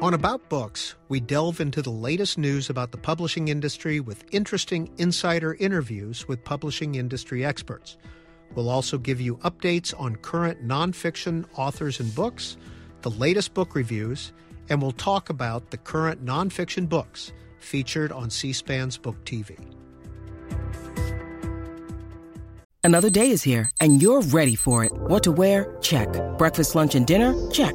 On About Books, we delve into the latest news about the publishing industry with interesting insider interviews with publishing industry experts. We'll also give you updates on current nonfiction authors and books, the latest book reviews, and we'll talk about the current nonfiction books featured on C SPAN's Book TV. Another day is here, and you're ready for it. What to wear? Check. Breakfast, lunch, and dinner? Check.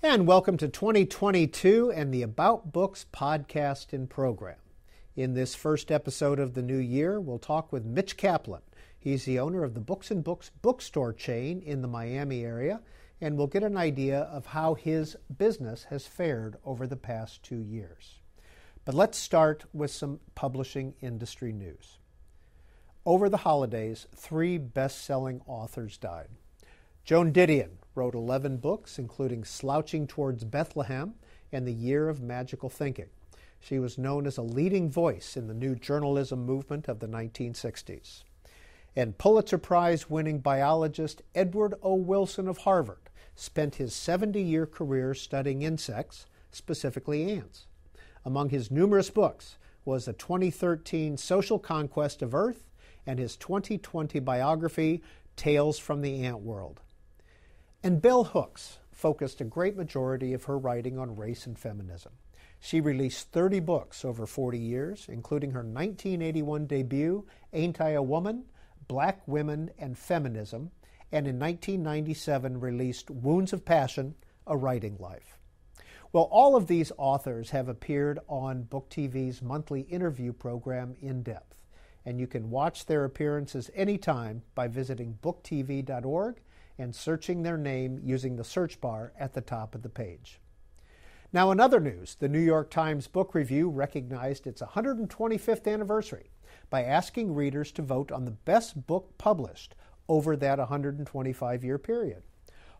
And welcome to 2022 and the About Books podcast and program. In this first episode of the new year, we'll talk with Mitch Kaplan. He's the owner of the Books and Books bookstore chain in the Miami area, and we'll get an idea of how his business has fared over the past two years. But let's start with some publishing industry news. Over the holidays, three best selling authors died. Joan Didion wrote 11 books, including Slouching Towards Bethlehem and The Year of Magical Thinking. She was known as a leading voice in the new journalism movement of the 1960s. And Pulitzer Prize winning biologist Edward O. Wilson of Harvard spent his 70 year career studying insects, specifically ants. Among his numerous books was the 2013 Social Conquest of Earth and his 2020 biography, Tales from the Ant World. And Bell Hooks focused a great majority of her writing on race and feminism. She released 30 books over 40 years, including her 1981 debut, Ain't I a Woman? Black Women and Feminism, and in 1997 released Wounds of Passion, A Writing Life. Well, all of these authors have appeared on Book TV's monthly interview program, In Depth, and you can watch their appearances anytime by visiting booktv.org and searching their name using the search bar at the top of the page. Now, in other news, the New York Times Book Review recognized its 125th anniversary by asking readers to vote on the best book published over that 125 year period.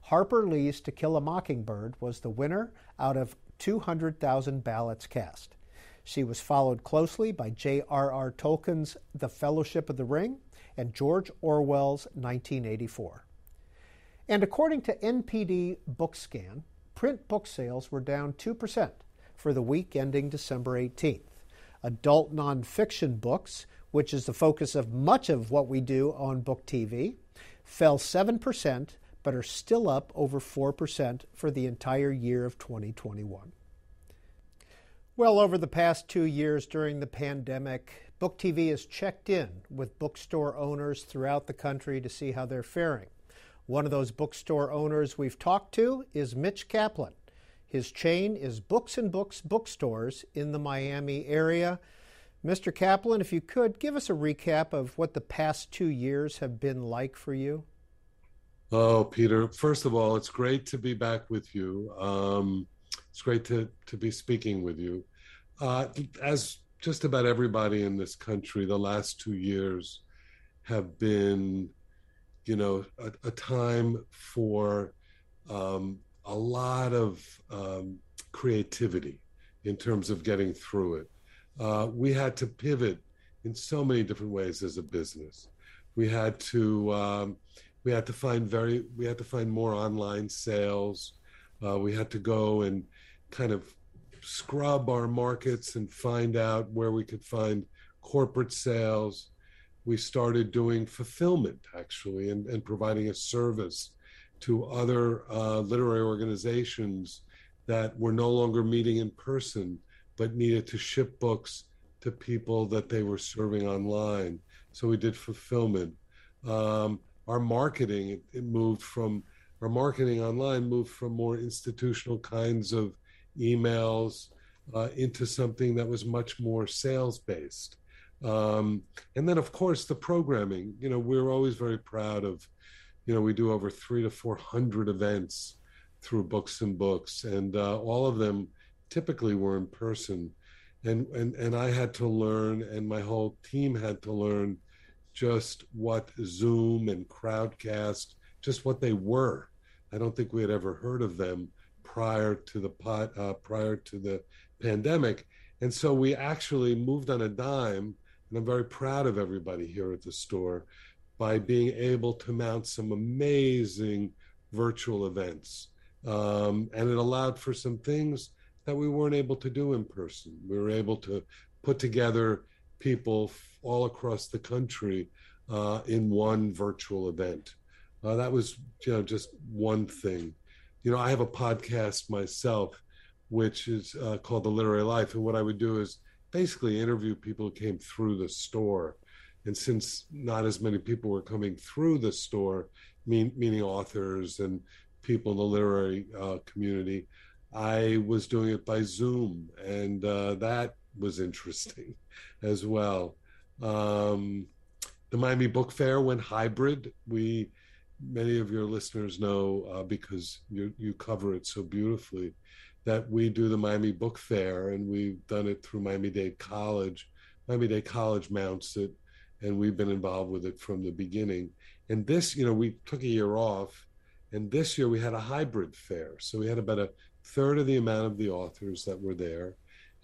Harper Lee's To Kill a Mockingbird was the winner out of 200,000 ballots cast. She was followed closely by J.R.R. Tolkien's The Fellowship of the Ring and George Orwell's 1984. And according to NPD BookScan, print book sales were down 2% for the week ending December 18th. Adult nonfiction books, which is the focus of much of what we do on Book TV, fell 7%, but are still up over 4% for the entire year of 2021. Well, over the past two years during the pandemic, Book TV has checked in with bookstore owners throughout the country to see how they're faring. One of those bookstore owners we've talked to is Mitch Kaplan. His chain is Books and Books bookstores in the Miami area. Mr. Kaplan, if you could give us a recap of what the past two years have been like for you. Oh, Peter, first of all, it's great to be back with you. Um, it's great to, to be speaking with you. Uh, as just about everybody in this country, the last two years have been you know, a, a time for um, a lot of um, creativity in terms of getting through it. Uh, we had to pivot in so many different ways as a business. We had to um, we had to find very we had to find more online sales. Uh, we had to go and kind of scrub our markets and find out where we could find corporate sales we started doing fulfillment actually and, and providing a service to other uh, literary organizations that were no longer meeting in person but needed to ship books to people that they were serving online. So we did fulfillment. Um, our marketing it, it moved from our marketing online moved from more institutional kinds of emails uh, into something that was much more sales based. Um, and then, of course, the programming. You know, we're always very proud of. You know, we do over three to four hundred events through books and books, and uh, all of them typically were in person. And and and I had to learn, and my whole team had to learn just what Zoom and Crowdcast, just what they were. I don't think we had ever heard of them prior to the pot, uh, prior to the pandemic, and so we actually moved on a dime. And I'm very proud of everybody here at the store by being able to mount some amazing virtual events. Um, and it allowed for some things that we weren't able to do in person. We were able to put together people all across the country uh, in one virtual event. Uh, that was, you know, just one thing. You know, I have a podcast myself, which is uh, called The Literary Life, and what I would do is basically interview people who came through the store. And since not as many people were coming through the store, mean, meaning authors and people in the literary uh, community, I was doing it by Zoom, and uh, that was interesting as well. Um, the Miami Book Fair went hybrid. We, many of your listeners know uh, because you you cover it so beautifully, that we do the Miami Book Fair, and we've done it through Miami Dade College. Miami Dade College mounts it, and we've been involved with it from the beginning. And this, you know, we took a year off, and this year we had a hybrid fair. So we had about a third of the amount of the authors that were there,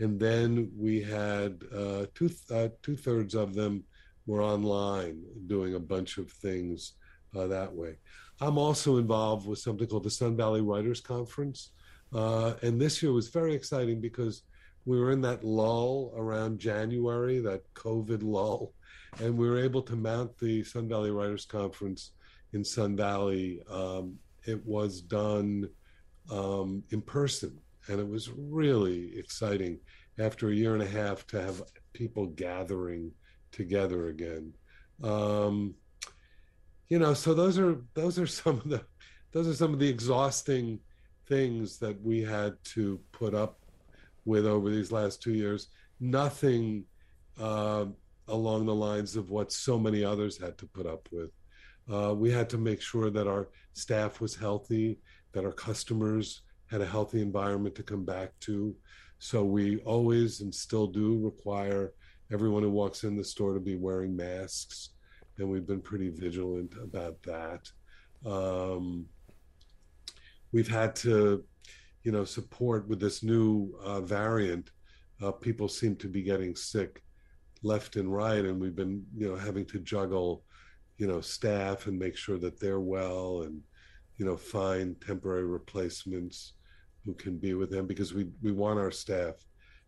and then we had uh, two uh, two thirds of them were online doing a bunch of things uh, that way. I'm also involved with something called the Sun Valley Writers Conference, uh, and this year was very exciting because we were in that lull around January, that COVID lull, and we were able to mount the Sun Valley Writers Conference in Sun Valley. Um, it was done um, in person and it was really exciting after a year and a half to have people gathering together again. Um, you know, so those are those are some of the those are some of the exhausting things that we had to put up with over these last two years. Nothing uh, along the lines of what so many others had to put up with. Uh, we had to make sure that our staff was healthy, that our customers had a healthy environment to come back to. So we always and still do require everyone who walks in the store to be wearing masks, and we've been pretty vigilant about that. Um, we've had to, you know, support with this new uh, variant. Uh, people seem to be getting sick left and right, and we've been, you know, having to juggle, you know, staff and make sure that they're well and you know, find temporary replacements who can be with them because we, we want our staff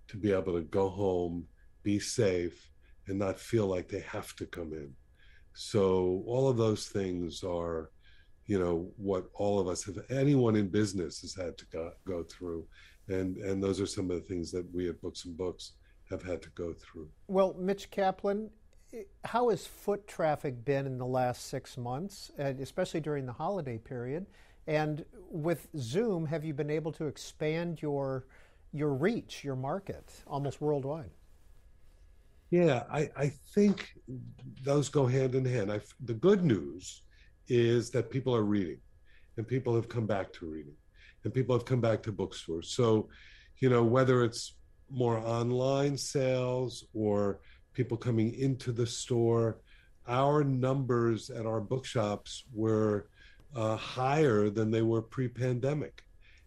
to be able to go home, be safe, and not feel like they have to come in. So all of those things are, you know, what all of us have. Anyone in business has had to go, go through, and and those are some of the things that we at Books and Books have had to go through. Well, Mitch Kaplan, eh, how has foot traffic been in the last six months, eh, especially during the holiday period? And with Zoom, have you been able to expand your your reach, your market, almost worldwide? Yeah, I, I think those go hand in hand. I, the good news is that people are reading, and people have come back to reading, and people have come back to bookstores. So, you know, whether it's more online sales or people coming into the store. Our numbers at our bookshops were uh, higher than they were pre pandemic.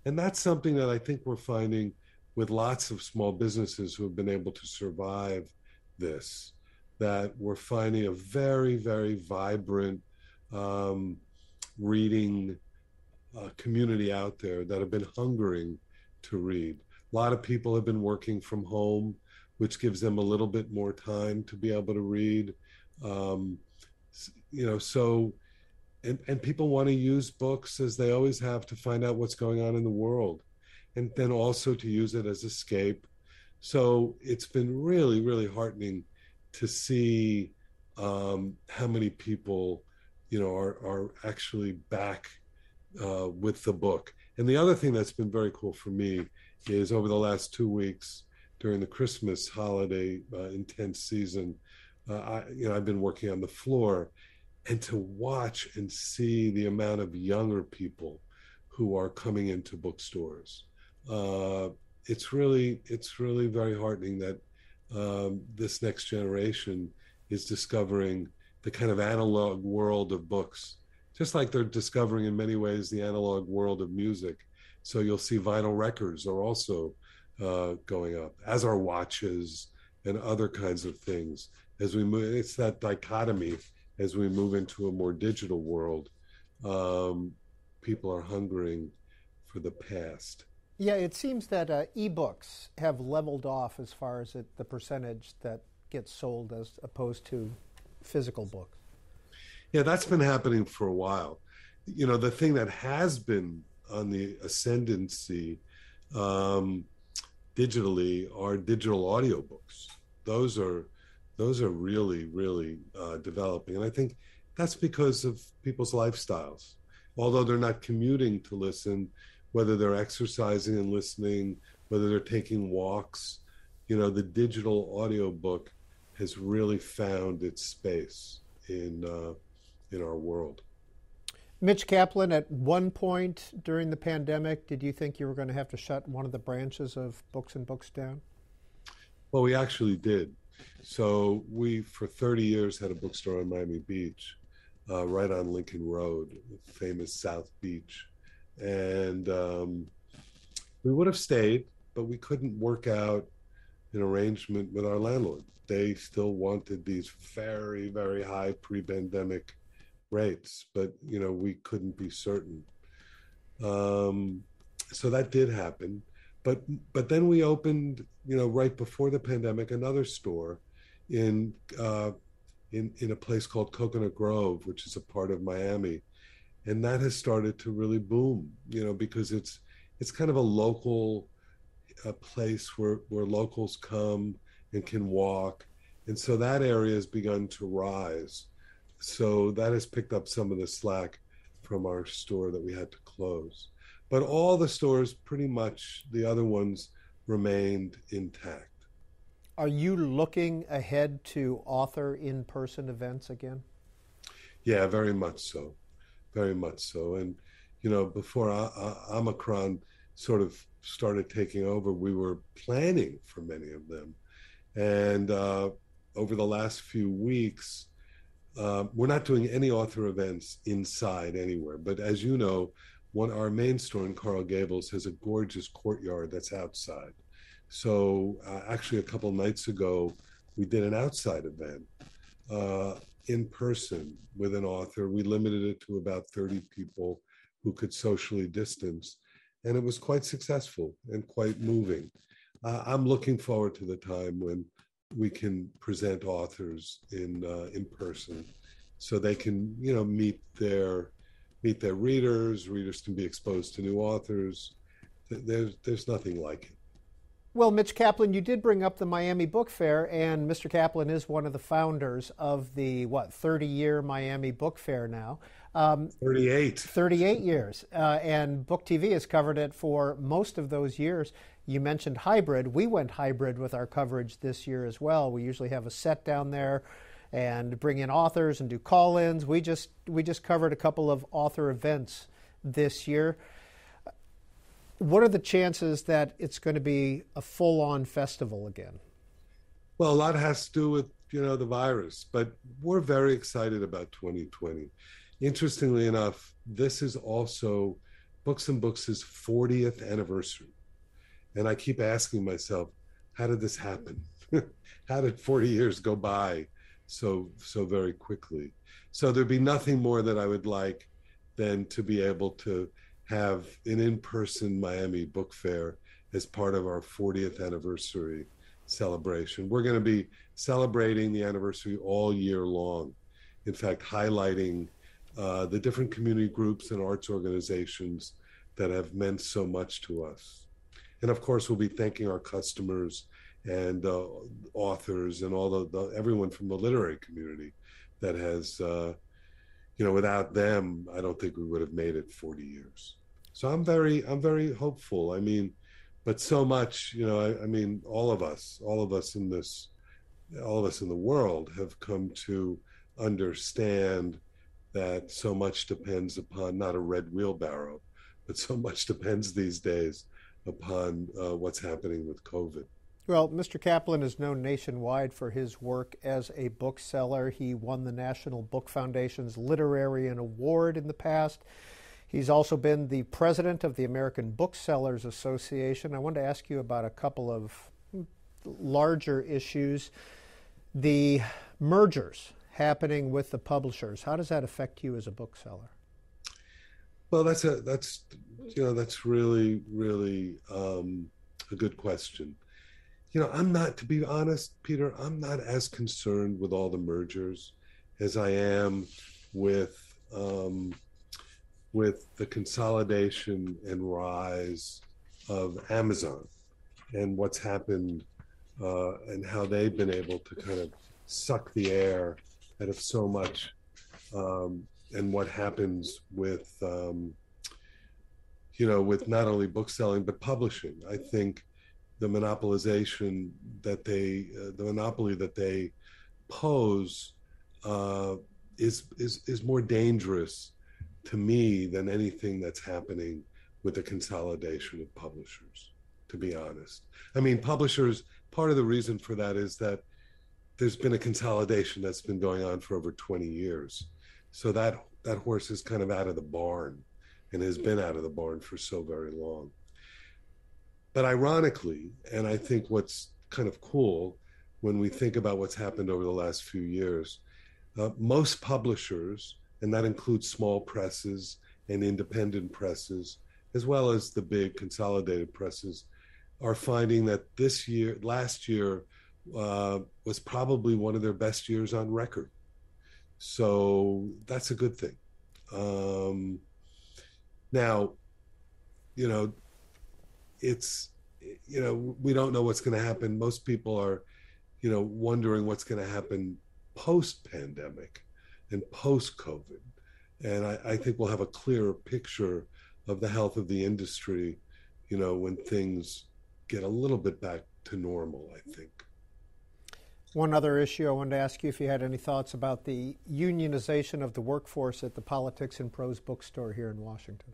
And that's something that I think we're finding with lots of small businesses who have been able to survive this, that we're finding a very, very vibrant um, reading uh, community out there that have been hungering to read. A lot of people have been working from home which gives them a little bit more time to be able to read. Um, you know, so and and people want to use books as they always have to find out what's going on in the world, and then also to use it as escape. So it's been really, really heartening to see um, how many people, you know, are are actually back uh, with the book. And the other thing that's been very cool for me is over the last two weeks during the Christmas holiday uh, intense season, uh, I, you know, I've been working on the floor, and to watch and see the amount of younger people who are coming into bookstores. Uh, it's really, it's really very heartening that um, this next generation is discovering the kind of analog world of books, just like they're discovering in many ways the analog world of music. So you'll see vinyl records are also uh, going up, as are watches and other kinds of things. As we move, it's that dichotomy as we move into a more digital world. Um, people are hungering for the past. Yeah, it seems that uh, ebooks have leveled off as far as it, the percentage that gets sold as opposed to physical book? Yeah, that's been happening for a while. You know, the thing that has been on the ascendancy um, digitally are digital audiobooks. Those are those are really really uh, developing, and I think that's because of people's lifestyles. Although they're not commuting to listen, whether they're exercising and listening, whether they're taking walks, you know, the digital audiobook has really found its space in uh, in our world. Mitch Kaplan, at one point during the pandemic, did you think you were going to have to shut one of the branches of Books and Books down? Well, we actually did. So we, for 30 years, had a bookstore on Miami Beach, uh, right on Lincoln Road, famous South Beach, and um, we would have stayed, but we couldn't work out an arrangement with our landlord. They still wanted these very, very high pre-pandemic rates, but you know we couldn't be certain. Um, so that did happen, but but then we opened, you know, right before the pandemic, another store in uh, in in a place called Coconut Grove, which is a part of Miami, and that has started to really boom. You know, because it's it's kind of a local a place where where locals come and can walk, and so that area has begun to rise so that has picked up some of the slack from our store that we had to close. But all the stores, pretty much, the other ones remained intact. Are you looking ahead to author in person events again? Yeah, very much so. Very much so. And, you know, before Omicron sort of started taking over, we were planning for many of them. And uh, over the last few weeks, uh, we're not doing any author events inside anywhere. But as you know, one our main store in Coral Gables has a gorgeous courtyard that's outside. So uh, actually, a couple nights ago, we did an outside event uh, in person with an author. We limited it to about 30 people who could socially distance, and it was quite successful and quite moving. Uh, I'm looking forward to the time when we can present authors in uh, in person, so they can you know meet their meet their readers. Readers can be exposed to new authors. There's there's nothing like it. Well, Mitch Kaplan, you did bring up the Miami Book Fair, and Mr. Kaplan is one of the founders of the what 30 year Miami Book Fair now. Um, 38. 38 years, uh, and Book TV has covered it for most of those years. You mentioned hybrid. We went hybrid with our coverage this year as well. We usually have a set down there and bring in authors and do call-ins. We just we just covered a couple of author events this year. What are the chances that it's going to be a full-on festival again? Well, a lot has to do with you know the virus, but we're very excited about 2020. Interestingly enough, this is also Books and Books' 40th anniversary. And I keep asking myself, how did this happen? how did 40 years go by so so very quickly? So there'd be nothing more that I would like than to be able to have an in-person Miami book fair as part of our 40th anniversary celebration. We're going to be celebrating the anniversary all year long. In fact, highlighting uh, the different community groups and arts organizations that have meant so much to us. And of course, we'll be thanking our customers and uh, authors and all the, the, everyone from the literary community that has uh, you know without them i don't think we would have made it 40 years. So i'm very i'm very hopeful. I mean but so much you know I, I mean all of us all of us in this all of us in the world have come to understand that so much depends upon not a red wheelbarrow but so much depends these days upon uh, what's happening with covid well, Mr. Kaplan is known nationwide for his work as a bookseller. He won the National Book Foundation's Literarian Award in the past. He's also been the president of the American Booksellers Association. I wanted to ask you about a couple of larger issues. The mergers happening with the publishers, how does that affect you as a bookseller? Well, that's a that's you know that's really really um, a good question. You know, I'm not, to be honest, Peter, I'm not as concerned with all the mergers as I am with um, with the consolidation and rise of Amazon and what's happened uh, and how they've been able to kind of suck the air out of so much um, and what happens with um, you know with not only book selling but publishing. I think the monopolization that they, uh, the monopoly that they pose, uh, is is is more dangerous to me than anything that's happening with the consolidation of publishers. To be honest, I mean, publishers. Part of the reason for that is that there's been a consolidation that's been going on for over 20 years. So that that horse is kind of out of the barn and has been out of the barn for so very long. But ironically, and I think what's kind of cool when we think about what's happened over the last few years, uh, most publishers, and that includes small presses and independent presses, as well as the big consolidated presses, are finding that this year, last year, uh, was probably one of their best years on record. So that's a good thing. Um, now, you know, it's you know we don't know what's going to happen. Most people are you know wondering what's going to happen post pandemic and post covid and I, I, think we'll have a clearer picture of the health of the industry you know when things get a little bit back to normal i think one other issue I wanted to ask you if you had any thoughts about the unionization of the workforce at the Politics and Prose bookstore here in Washington.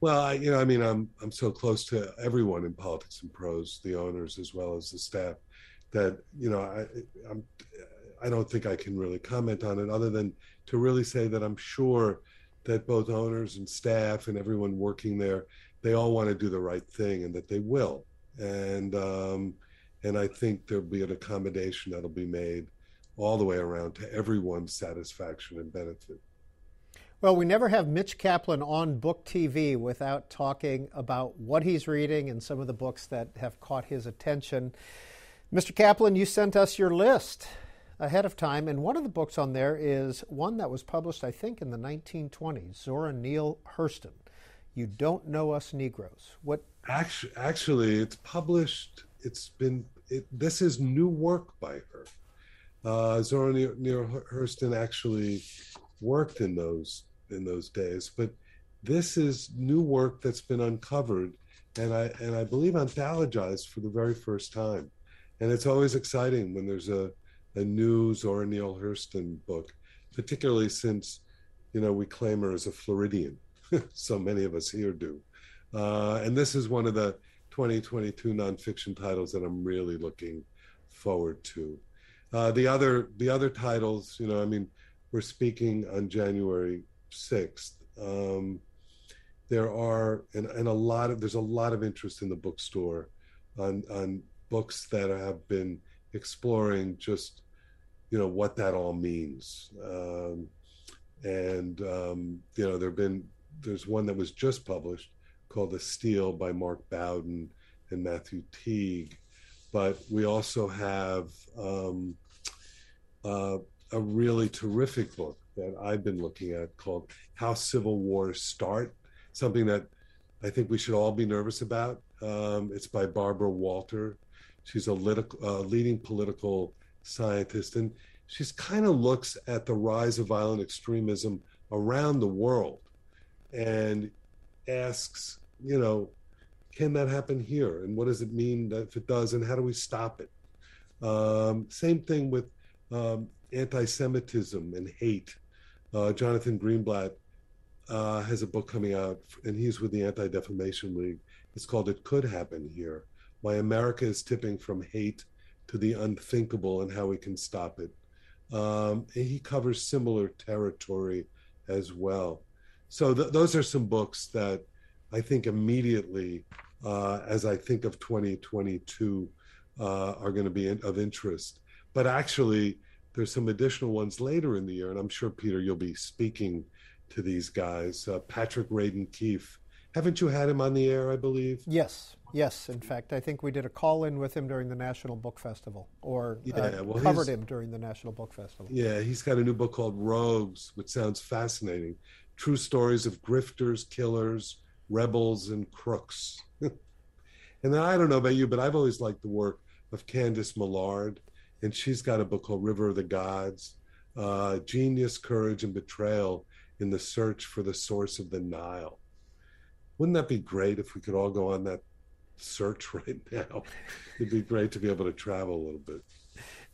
Well, I, you know, I mean, I'm I'm so close to everyone in politics and prose, the owners as well as the staff, that you know, I I'm I don't think I can really comment on it other than to really say that I'm sure that both owners and staff and everyone working there, they all want to do the right thing and that they will. And um, and I think there'll be an accommodation that'll be made all the way around to everyone's satisfaction and benefit. Well, we never have Mitch Kaplan on Book TV without talking about what he's reading and some of the books that have caught his attention. Mr. Kaplan, you sent us your list ahead of time, and one of the books on there is one that was published, I think, in the 1920s Zora Neale Hurston. You Don't Know Us Negroes. What? Actually, actually it's published, it's been, it, this is new work by her. Uh, Zora Neale Hurston actually worked in those in those days. But this is new work that's been uncovered and I and I believe anthologized for the very first time. And it's always exciting when there's a, a new Zora Neale Hurston book, particularly since, you know, we claim her as a Floridian. so many of us here do. Uh, and this is one of the 2022 nonfiction titles that I'm really looking forward to. Uh, the other the other titles, you know, I mean, we're speaking on January 6th. Um, there are and, and a lot of there's a lot of interest in the bookstore on on books that have been exploring just you know what that all means um, and um, you know there've been there's one that was just published called the Steal by Mark Bowden and Matthew Teague but we also have um, uh, a really terrific book that I've been looking at called How Civil Wars Start, something that I think we should all be nervous about. Um, it's by Barbara Walter. She's a uh, leading political scientist, and she's kind of looks at the rise of violent extremism around the world and asks, you know, can that happen here? And what does it mean if it does? And how do we stop it? Um, same thing with um, anti Semitism and hate. Uh, Jonathan Greenblatt uh, has a book coming out, and he's with the Anti Defamation League. It's called It Could Happen Here Why America is Tipping from Hate to the Unthinkable and How We Can Stop It. Um, he covers similar territory as well. So, th- those are some books that I think immediately, uh, as I think of 2022, uh, are going to be in, of interest. But actually, there's some additional ones later in the year, and I'm sure Peter, you'll be speaking to these guys. Uh, Patrick Radden Keefe, haven't you had him on the air? I believe. Yes, yes. In fact, I think we did a call in with him during the National Book Festival, or yeah, uh, well, covered him during the National Book Festival. Yeah, he's got a new book called Rogues, which sounds fascinating. True stories of grifters, killers, rebels, and crooks. and then I don't know about you, but I've always liked the work of Candice Millard and she's got a book called River of the Gods uh, Genius, Courage, and Betrayal in the Search for the Source of the Nile. Wouldn't that be great if we could all go on that search right now? It'd be great to be able to travel a little bit.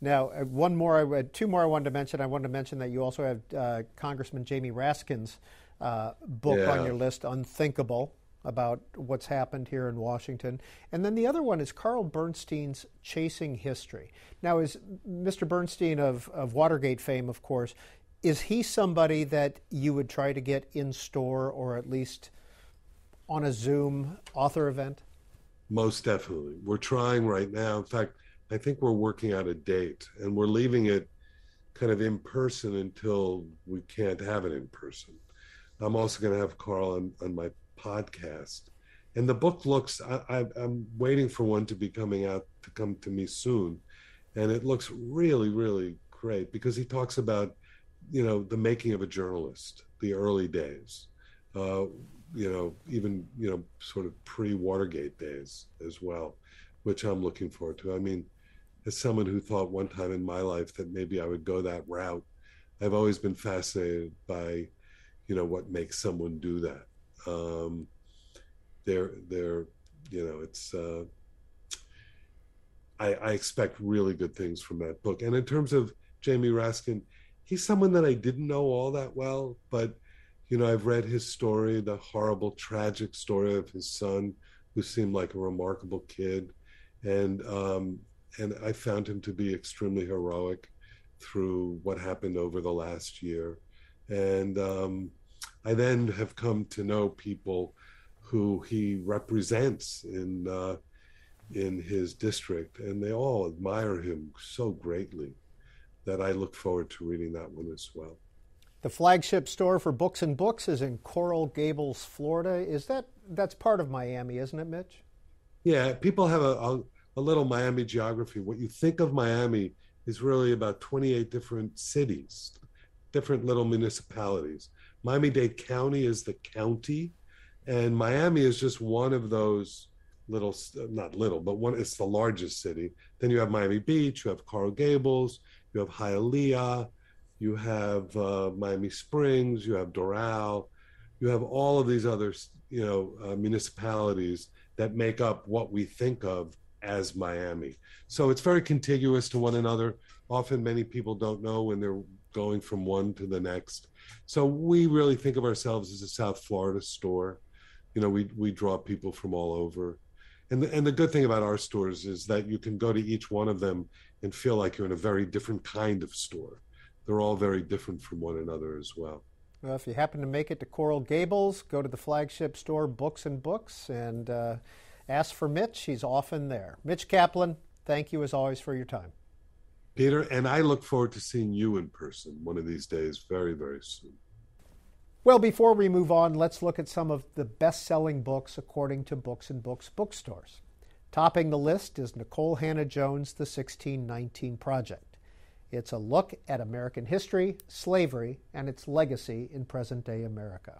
Now, uh, one more, uh, two more I wanted to mention. I wanted to mention that you also have uh, Congressman Jamie Raskin's uh, book yeah. on your list, Unthinkable, about what's happened here in Washington. And then the other one is Carl Bernstein's Chasing History. Now, is Mr. Bernstein of, of Watergate fame, of course, is he somebody that you would try to get in store or at least on a Zoom author event? Most definitely. We're trying right now. In fact, I think we're working out a date and we're leaving it kind of in person until we can't have it in person. I'm also going to have Carl on, on my podcast. And the book looks, I am waiting for one to be coming out to come to me soon. And it looks really, really great because he talks about, you know, the making of a journalist, the early days, uh, you know, even, you know, sort of pre Watergate days as well, which I'm looking forward to. I mean, as someone who thought one time in my life that maybe I would go that route, I've always been fascinated by, you know, what makes someone do that. Um, they're they're you know it's uh, I, I expect really good things from that book. And in terms of Jamie Raskin, he's someone that I didn't know all that well, but you know I've read his story, the horrible, tragic story of his son, who seemed like a remarkable kid, and um, and I found him to be extremely heroic through what happened over the last year, and um, I then have come to know people who he represents in uh, in his district, and they all admire him so greatly that I look forward to reading that one as well. The flagship store for books and books is in Coral Gables, Florida. Is that that's part of Miami, isn't it, Mitch? Yeah, people have a, a, a little Miami geography. What you think of Miami is really about 28 different cities, different little municipalities. Miami Dade County is the county, and Miami is just one of those little, not little, but one. It's the largest city. Then you have Miami Beach, you have Coral Gables, you have Hialeah, you have uh, Miami Springs, you have Doral, you have all of these other, you know, uh, municipalities that make up what we think of as Miami. So it's very contiguous to one another. Often, many people don't know when they're going from one to the next. So we really think of ourselves as a South Florida store. You know, we we draw people from all over. And the, and the good thing about our stores is that you can go to each one of them and feel like you're in a very different kind of store. They're all very different from one another as well. Well, if you happen to make it to Coral Gables, go to the flagship store, Books and Books, and uh, ask for Mitch. He's often there. Mitch Kaplan, thank you as always for your time. Peter, and I look forward to seeing you in person one of these days very, very soon. Well, before we move on, let's look at some of the best selling books according to Books and Books bookstores. Topping the list is Nikole Hannah-Jones' The 1619 Project. It's a look at American history, slavery, and its legacy in present day America.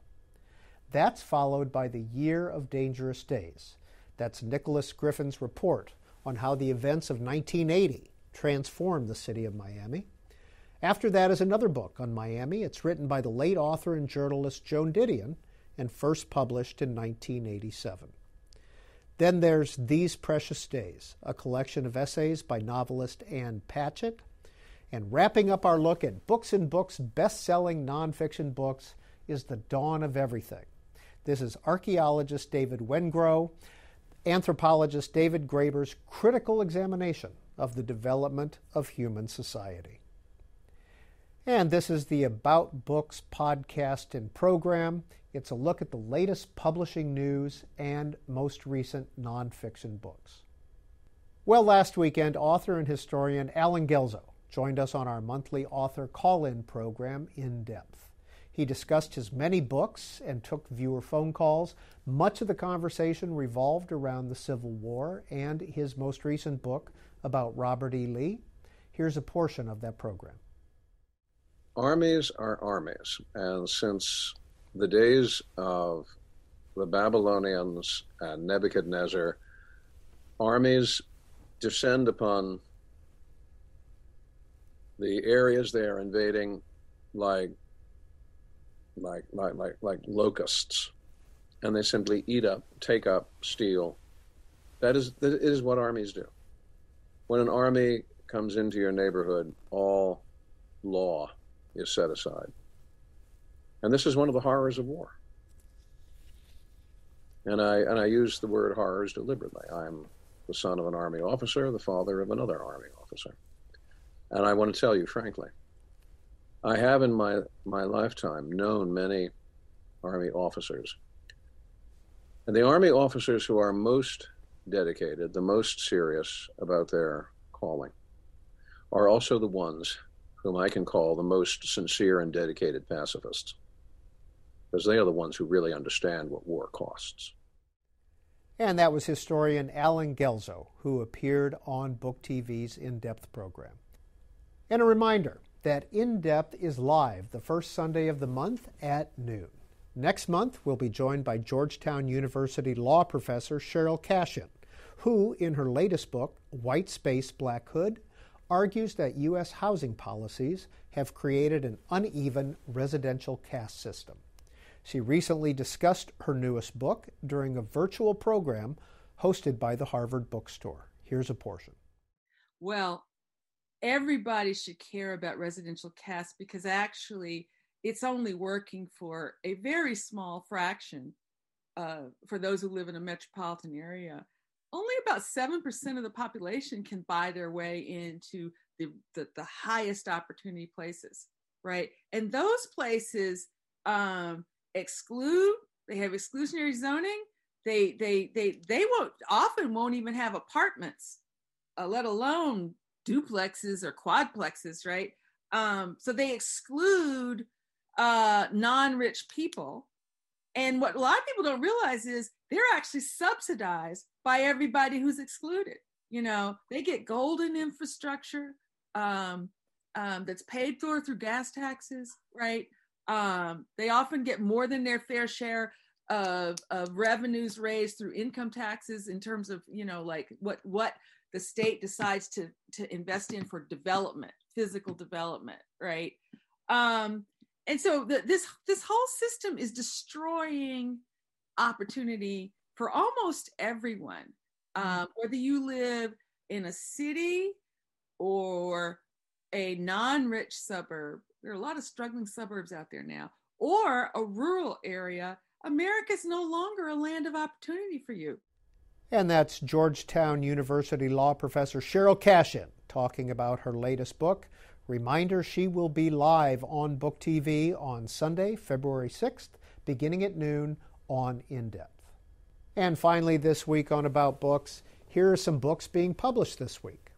That's followed by The Year of Dangerous Days. That's Nicholas Griffin's report on how the events of 1980 transformed the city of Miami. After that is another book on Miami. It's written by the late author and journalist Joan Didion and first published in 1987. Then there's These Precious Days, a collection of essays by novelist Ann Patchett. And wrapping up our look at books and books, best selling nonfiction books, is The Dawn of Everything. This is archaeologist David Wengrow, anthropologist David Graeber's critical examination of the development of human society. And this is the About Books podcast and program. It's a look at the latest publishing news and most recent nonfiction books. Well, last weekend, author and historian Allen Guelzo joined us on our monthly author call in program, In Depth. He discussed his many books and took viewer phone calls. Much of the conversation revolved around the Civil War and his most recent book about Robert E. Lee. Here's a portion of that program. Armies are armies, and since the days of the Babylonians and Nebuchadnezzar, armies descend upon the areas they are invading like like like like like locusts and they simply eat up take up steal that is that is what armies do when an army comes into your neighborhood all law is set aside and this is one of the horrors of war. And I and I use the word horrors deliberately. I'm the son of an army officer, the father of another army officer. And I want to tell you frankly, I have in my, my lifetime known many army officers. And the army officers who are most dedicated, the most serious about their calling, are also the ones whom I can call the most sincere and dedicated pacifists because they are the ones who really understand what war costs. And that was historian Allen Guelzo, who appeared on Book TV's In Depth program. And a reminder that In Depth is live the first Sunday of the month at noon. Next month, we'll be joined by Georgetown University law professor Sheryll Cashin, who, in her latest book, White Space Black Hood, argues that U.S. housing policies have created an uneven residential caste system. She recently discussed her newest book during a virtual program hosted by the Harvard Bookstore. Here's a portion. Well, everybody should care about residential caste because actually it's only working for a very small fraction uh, for those who live in a metropolitan area. Only about 7% of the population can buy their way into the, the, the highest opportunity places, right? And those places, um, exclude they have exclusionary zoning they they they they won't often won't even have apartments uh, let alone duplexes or quadplexes right? Um, so they exclude uh, non-rich people. And what a lot of people don't realize is they're actually subsidized by everybody who's excluded. You know they get golden infrastructure um, um, that's paid for through gas taxes right? Um, they often get more than their fair share of, of revenues raised through income taxes in terms of, you know, like what, what the state decides to, to invest in for development, physical development, right? Um, and so the, this, this whole system is destroying opportunity for almost everyone, mm-hmm. um, whether you live in a city or a non-rich suburb there are a lot of struggling suburbs out there now, or a rural area. America is no longer a land of opportunity for you. And that's Georgetown University law professor Sheryll Cashin talking about her latest book. Reminder she will be live on Book TV on Sunday, February 6th, beginning at noon on In Depth. And finally, this week on About Books, here are some books being published this week.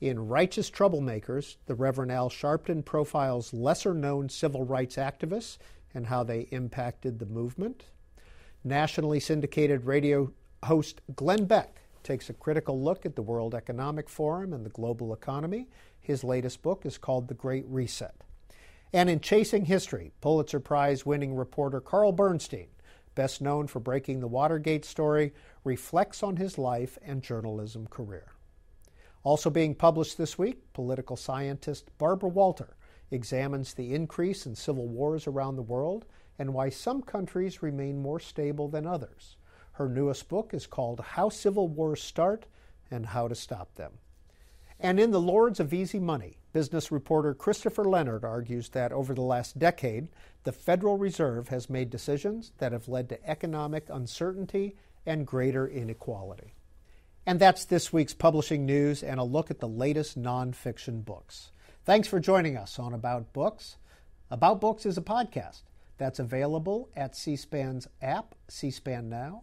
In Righteous Troublemakers, the Reverend Al Sharpton profiles lesser known civil rights activists and how they impacted the movement. Nationally syndicated radio host Glenn Beck takes a critical look at the World Economic Forum and the global economy. His latest book is called The Great Reset. And in Chasing History, Pulitzer Prize winning reporter Carl Bernstein, best known for breaking the Watergate story, reflects on his life and journalism career. Also being published this week, political scientist Barbara Walter examines the increase in civil wars around the world and why some countries remain more stable than others. Her newest book is called How Civil Wars Start and How to Stop Them. And in The Lords of Easy Money, business reporter Christopher Leonard argues that over the last decade, the Federal Reserve has made decisions that have led to economic uncertainty and greater inequality. And that's this week's publishing news and a look at the latest nonfiction books. Thanks for joining us on About Books. About Books is a podcast that's available at C SPAN's app, C SPAN Now,